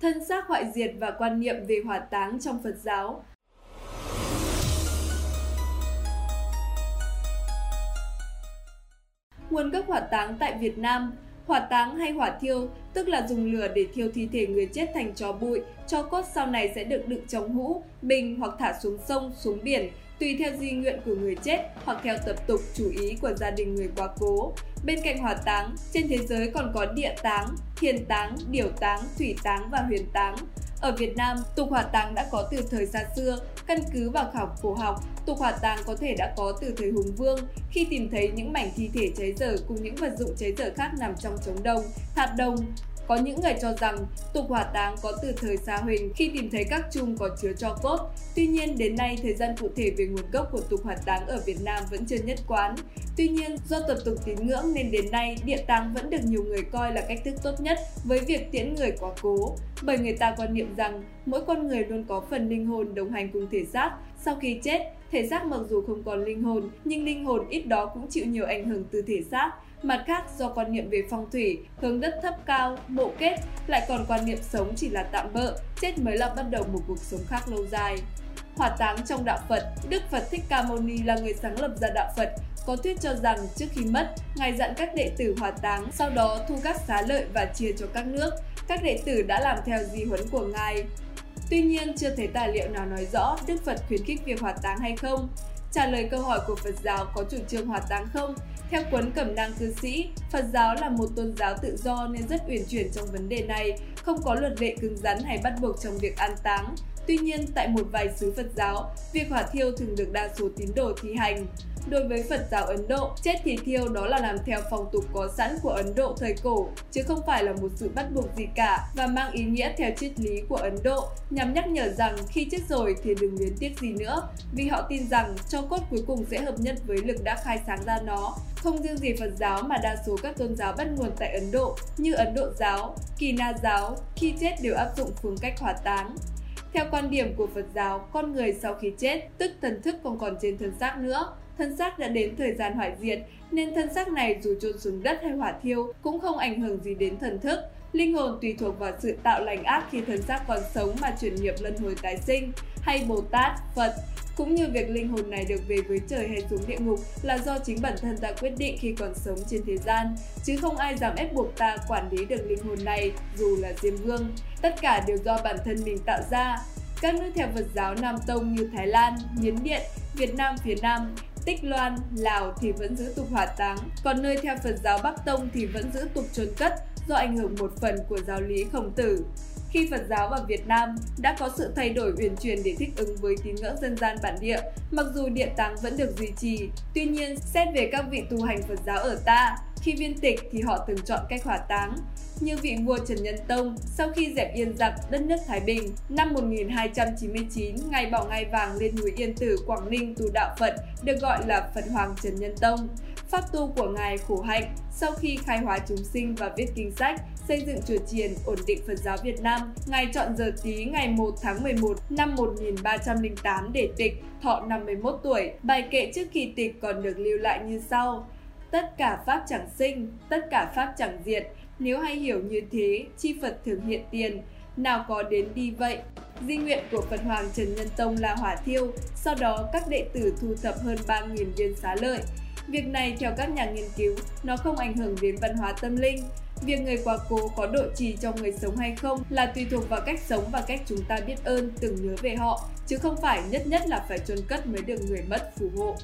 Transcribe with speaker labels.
Speaker 1: thân xác hoại diệt và quan niệm về hỏa táng trong Phật giáo. Nguồn gốc hỏa táng tại Việt Nam Hỏa táng hay hỏa thiêu, tức là dùng lửa để thiêu thi thể người chết thành tro bụi, cho cốt sau này sẽ được đựng trong hũ, bình hoặc thả xuống sông, xuống biển, tùy theo di nguyện của người chết hoặc theo tập tục chủ ý của gia đình người quá cố. Bên cạnh hỏa táng, trên thế giới còn có địa táng, thiên táng, điểu táng, thủy táng và huyền táng. Ở Việt Nam, tục hỏa táng đã có từ thời xa xưa, căn cứ vào khảo cổ học, tục hỏa táng có thể đã có từ thời hùng vương, khi tìm thấy những mảnh thi thể cháy dở cùng những vật dụng cháy dở khác nằm trong trống đồng, hạt đồng, có những người cho rằng tục hỏa táng có từ thời xa huỳnh khi tìm thấy các chung có chứa cho cốt. Tuy nhiên, đến nay, thời gian cụ thể về nguồn gốc của tục hỏa táng ở Việt Nam vẫn chưa nhất quán. Tuy nhiên, do tập tục tín ngưỡng nên đến nay, địa táng vẫn được nhiều người coi là cách thức tốt nhất với việc tiễn người quá cố. Bởi người ta quan niệm rằng mỗi con người luôn có phần linh hồn đồng hành cùng thể xác. Sau khi chết, thể xác mặc dù không còn linh hồn, nhưng linh hồn ít đó cũng chịu nhiều ảnh hưởng từ thể xác Mặt khác, do quan niệm về phong thủy, hướng đất thấp cao, mộ kết, lại còn quan niệm sống chỉ là tạm bỡ chết mới là bắt đầu một cuộc sống khác lâu dài. Hỏa táng trong đạo Phật, Đức Phật Thích Ca Mâu Ni là người sáng lập ra đạo Phật, có thuyết cho rằng trước khi mất, Ngài dặn các đệ tử hỏa táng, sau đó thu các xá lợi và chia cho các nước. Các đệ tử đã làm theo di huấn của Ngài. Tuy nhiên, chưa thấy tài liệu nào nói rõ Đức Phật khuyến khích việc hỏa táng hay không. Trả lời câu hỏi của Phật giáo có chủ trương hỏa táng không? Theo cuốn Cẩm nang cư sĩ, Phật giáo là một tôn giáo tự do nên rất uyển chuyển trong vấn đề này, không có luật lệ cứng rắn hay bắt buộc trong việc an táng. Tuy nhiên, tại một vài xứ Phật giáo, việc hỏa thiêu thường được đa số tín đồ thi hành. Đối với Phật giáo Ấn Độ, chết thì thiêu đó là làm theo phong tục có sẵn của Ấn Độ thời cổ, chứ không phải là một sự bắt buộc gì cả và mang ý nghĩa theo triết lý của Ấn Độ, nhằm nhắc nhở rằng khi chết rồi thì đừng luyến tiếc gì nữa, vì họ tin rằng cho cốt cuối cùng sẽ hợp nhất với lực đã khai sáng ra nó. Không riêng gì Phật giáo mà đa số các tôn giáo bắt nguồn tại Ấn Độ như Ấn Độ giáo, Kỳ Na giáo, khi chết đều áp dụng phương cách hỏa táng. Theo quan điểm của Phật giáo, con người sau khi chết, tức thần thức không còn trên thân xác nữa, thân xác đã đến thời gian hoại diệt, nên thân xác này dù chôn xuống đất hay hỏa thiêu cũng không ảnh hưởng gì đến thần thức. Linh hồn tùy thuộc vào sự tạo lành ác khi thân xác còn sống mà chuyển nghiệp luân hồi tái sinh, hay Bồ Tát, Phật, cũng như việc linh hồn này được về với trời hay xuống địa ngục là do chính bản thân ta quyết định khi còn sống trên thế gian, chứ không ai dám ép buộc ta quản lý được linh hồn này dù là Diêm Vương. Tất cả đều do bản thân mình tạo ra. Các nước theo Phật giáo Nam Tông như Thái Lan, Miến Điện, Việt Nam phía Nam Tích Loan, Lào thì vẫn giữ tục hỏa táng, còn nơi theo Phật giáo Bắc Tông thì vẫn giữ tục chôn cất do ảnh hưởng một phần của giáo lý khổng tử. Khi Phật giáo vào Việt Nam đã có sự thay đổi uyển chuyển để thích ứng với tín ngưỡng dân gian bản địa, mặc dù địa táng vẫn được duy trì, tuy nhiên xét về các vị tu hành Phật giáo ở ta, khi viên tịch thì họ từng chọn cách hỏa táng. Như vị vua Trần Nhân Tông, sau khi dẹp yên giặc đất nước Thái Bình, năm 1299, ngày bỏ ngai vàng lên núi Yên Tử, Quảng Ninh tu đạo Phật, được gọi là Phật Hoàng Trần Nhân Tông. Pháp tu của Ngài khổ hạnh, sau khi khai hóa chúng sinh và viết kinh sách, xây dựng chùa chiền, ổn định Phật giáo Việt Nam, Ngài chọn giờ tí ngày 1 tháng 11 năm 1308 để tịch, thọ 51 tuổi. Bài kệ trước khi tịch còn được lưu lại như sau. Tất cả pháp chẳng sinh, tất cả pháp chẳng diệt, nếu hay hiểu như thế, chi Phật thường hiện tiền, nào có đến đi vậy. Di nguyện của Phật Hoàng Trần Nhân Tông là hỏa thiêu, sau đó các đệ tử thu thập hơn 3.000 viên xá lợi. Việc này theo các nhà nghiên cứu, nó không ảnh hưởng đến văn hóa tâm linh. Việc người quá cố có độ trì trong người sống hay không là tùy thuộc vào cách sống và cách chúng ta biết ơn, tưởng nhớ về họ, chứ không phải nhất nhất là phải chôn cất mới được người mất phù hộ.